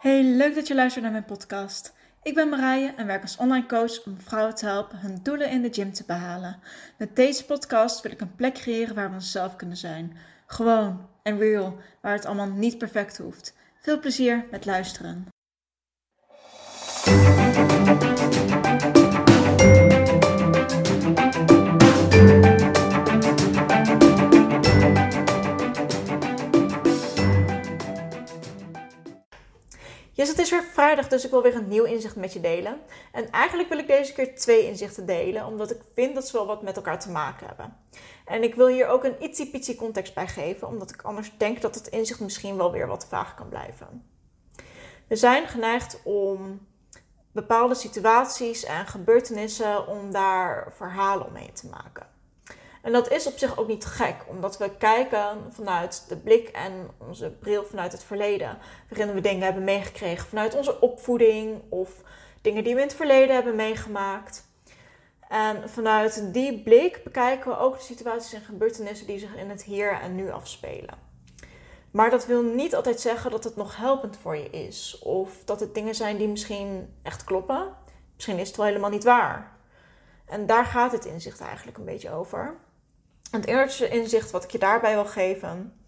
Hey, leuk dat je luistert naar mijn podcast. Ik ben Marije en werk als online coach om vrouwen te helpen hun doelen in de gym te behalen. Met deze podcast wil ik een plek creëren waar we onszelf kunnen zijn. Gewoon en real, waar het allemaal niet perfect hoeft. Veel plezier met luisteren. Yes, het is weer vrijdag, dus ik wil weer een nieuw inzicht met je delen. En eigenlijk wil ik deze keer twee inzichten delen, omdat ik vind dat ze wel wat met elkaar te maken hebben. En ik wil hier ook een ietsiepietsie context bij geven, omdat ik anders denk dat het inzicht misschien wel weer wat vaag kan blijven. We zijn geneigd om bepaalde situaties en gebeurtenissen, om daar verhalen omheen te maken. En dat is op zich ook niet gek, omdat we kijken vanuit de blik en onze bril vanuit het verleden, waarin we dingen hebben meegekregen vanuit onze opvoeding of dingen die we in het verleden hebben meegemaakt. En vanuit die blik bekijken we ook de situaties en gebeurtenissen die zich in het hier en nu afspelen. Maar dat wil niet altijd zeggen dat het nog helpend voor je is, of dat het dingen zijn die misschien echt kloppen. Misschien is het wel helemaal niet waar. En daar gaat het inzicht eigenlijk een beetje over. Het eerste inzicht wat ik je daarbij wil geven: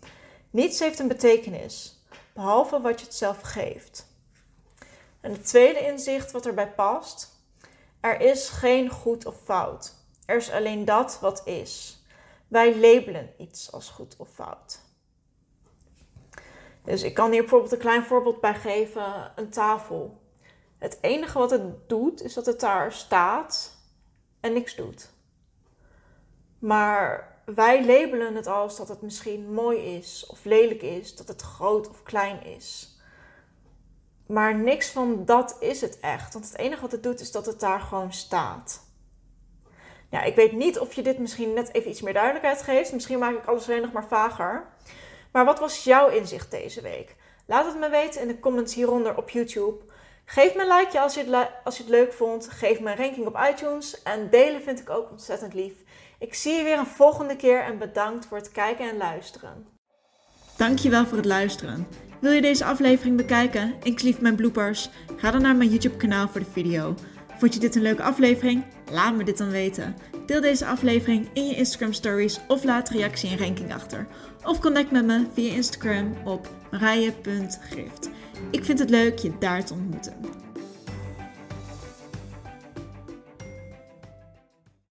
niets heeft een betekenis, behalve wat je het zelf geeft. En het tweede inzicht wat erbij past: er is geen goed of fout. Er is alleen dat wat is. Wij labelen iets als goed of fout. Dus ik kan hier bijvoorbeeld een klein voorbeeld bij geven: een tafel. Het enige wat het doet, is dat het daar staat en niks doet. Maar wij labelen het als dat het misschien mooi is of lelijk is, dat het groot of klein is. Maar niks van dat is het echt. Want het enige wat het doet is dat het daar gewoon staat. Ja, ik weet niet of je dit misschien net even iets meer duidelijkheid geeft. Misschien maak ik alles alleen nog maar vager. Maar wat was jouw inzicht deze week? Laat het me weten in de comments hieronder op YouTube. Geef me een likeje als je, het, als je het leuk vond. Geef me een ranking op iTunes. En delen vind ik ook ontzettend lief. Ik zie je weer een volgende keer en bedankt voor het kijken en luisteren. Dankjewel voor het luisteren. Wil je deze aflevering bekijken, inclusief mijn bloopers? Ga dan naar mijn YouTube kanaal voor de video. Vond je dit een leuke aflevering? Laat me dit dan weten. Deel deze aflevering in je Instagram stories of laat reactie en ranking achter. Of connect met me via Instagram op marije.gift. Ik vind het leuk je daar te ontmoeten.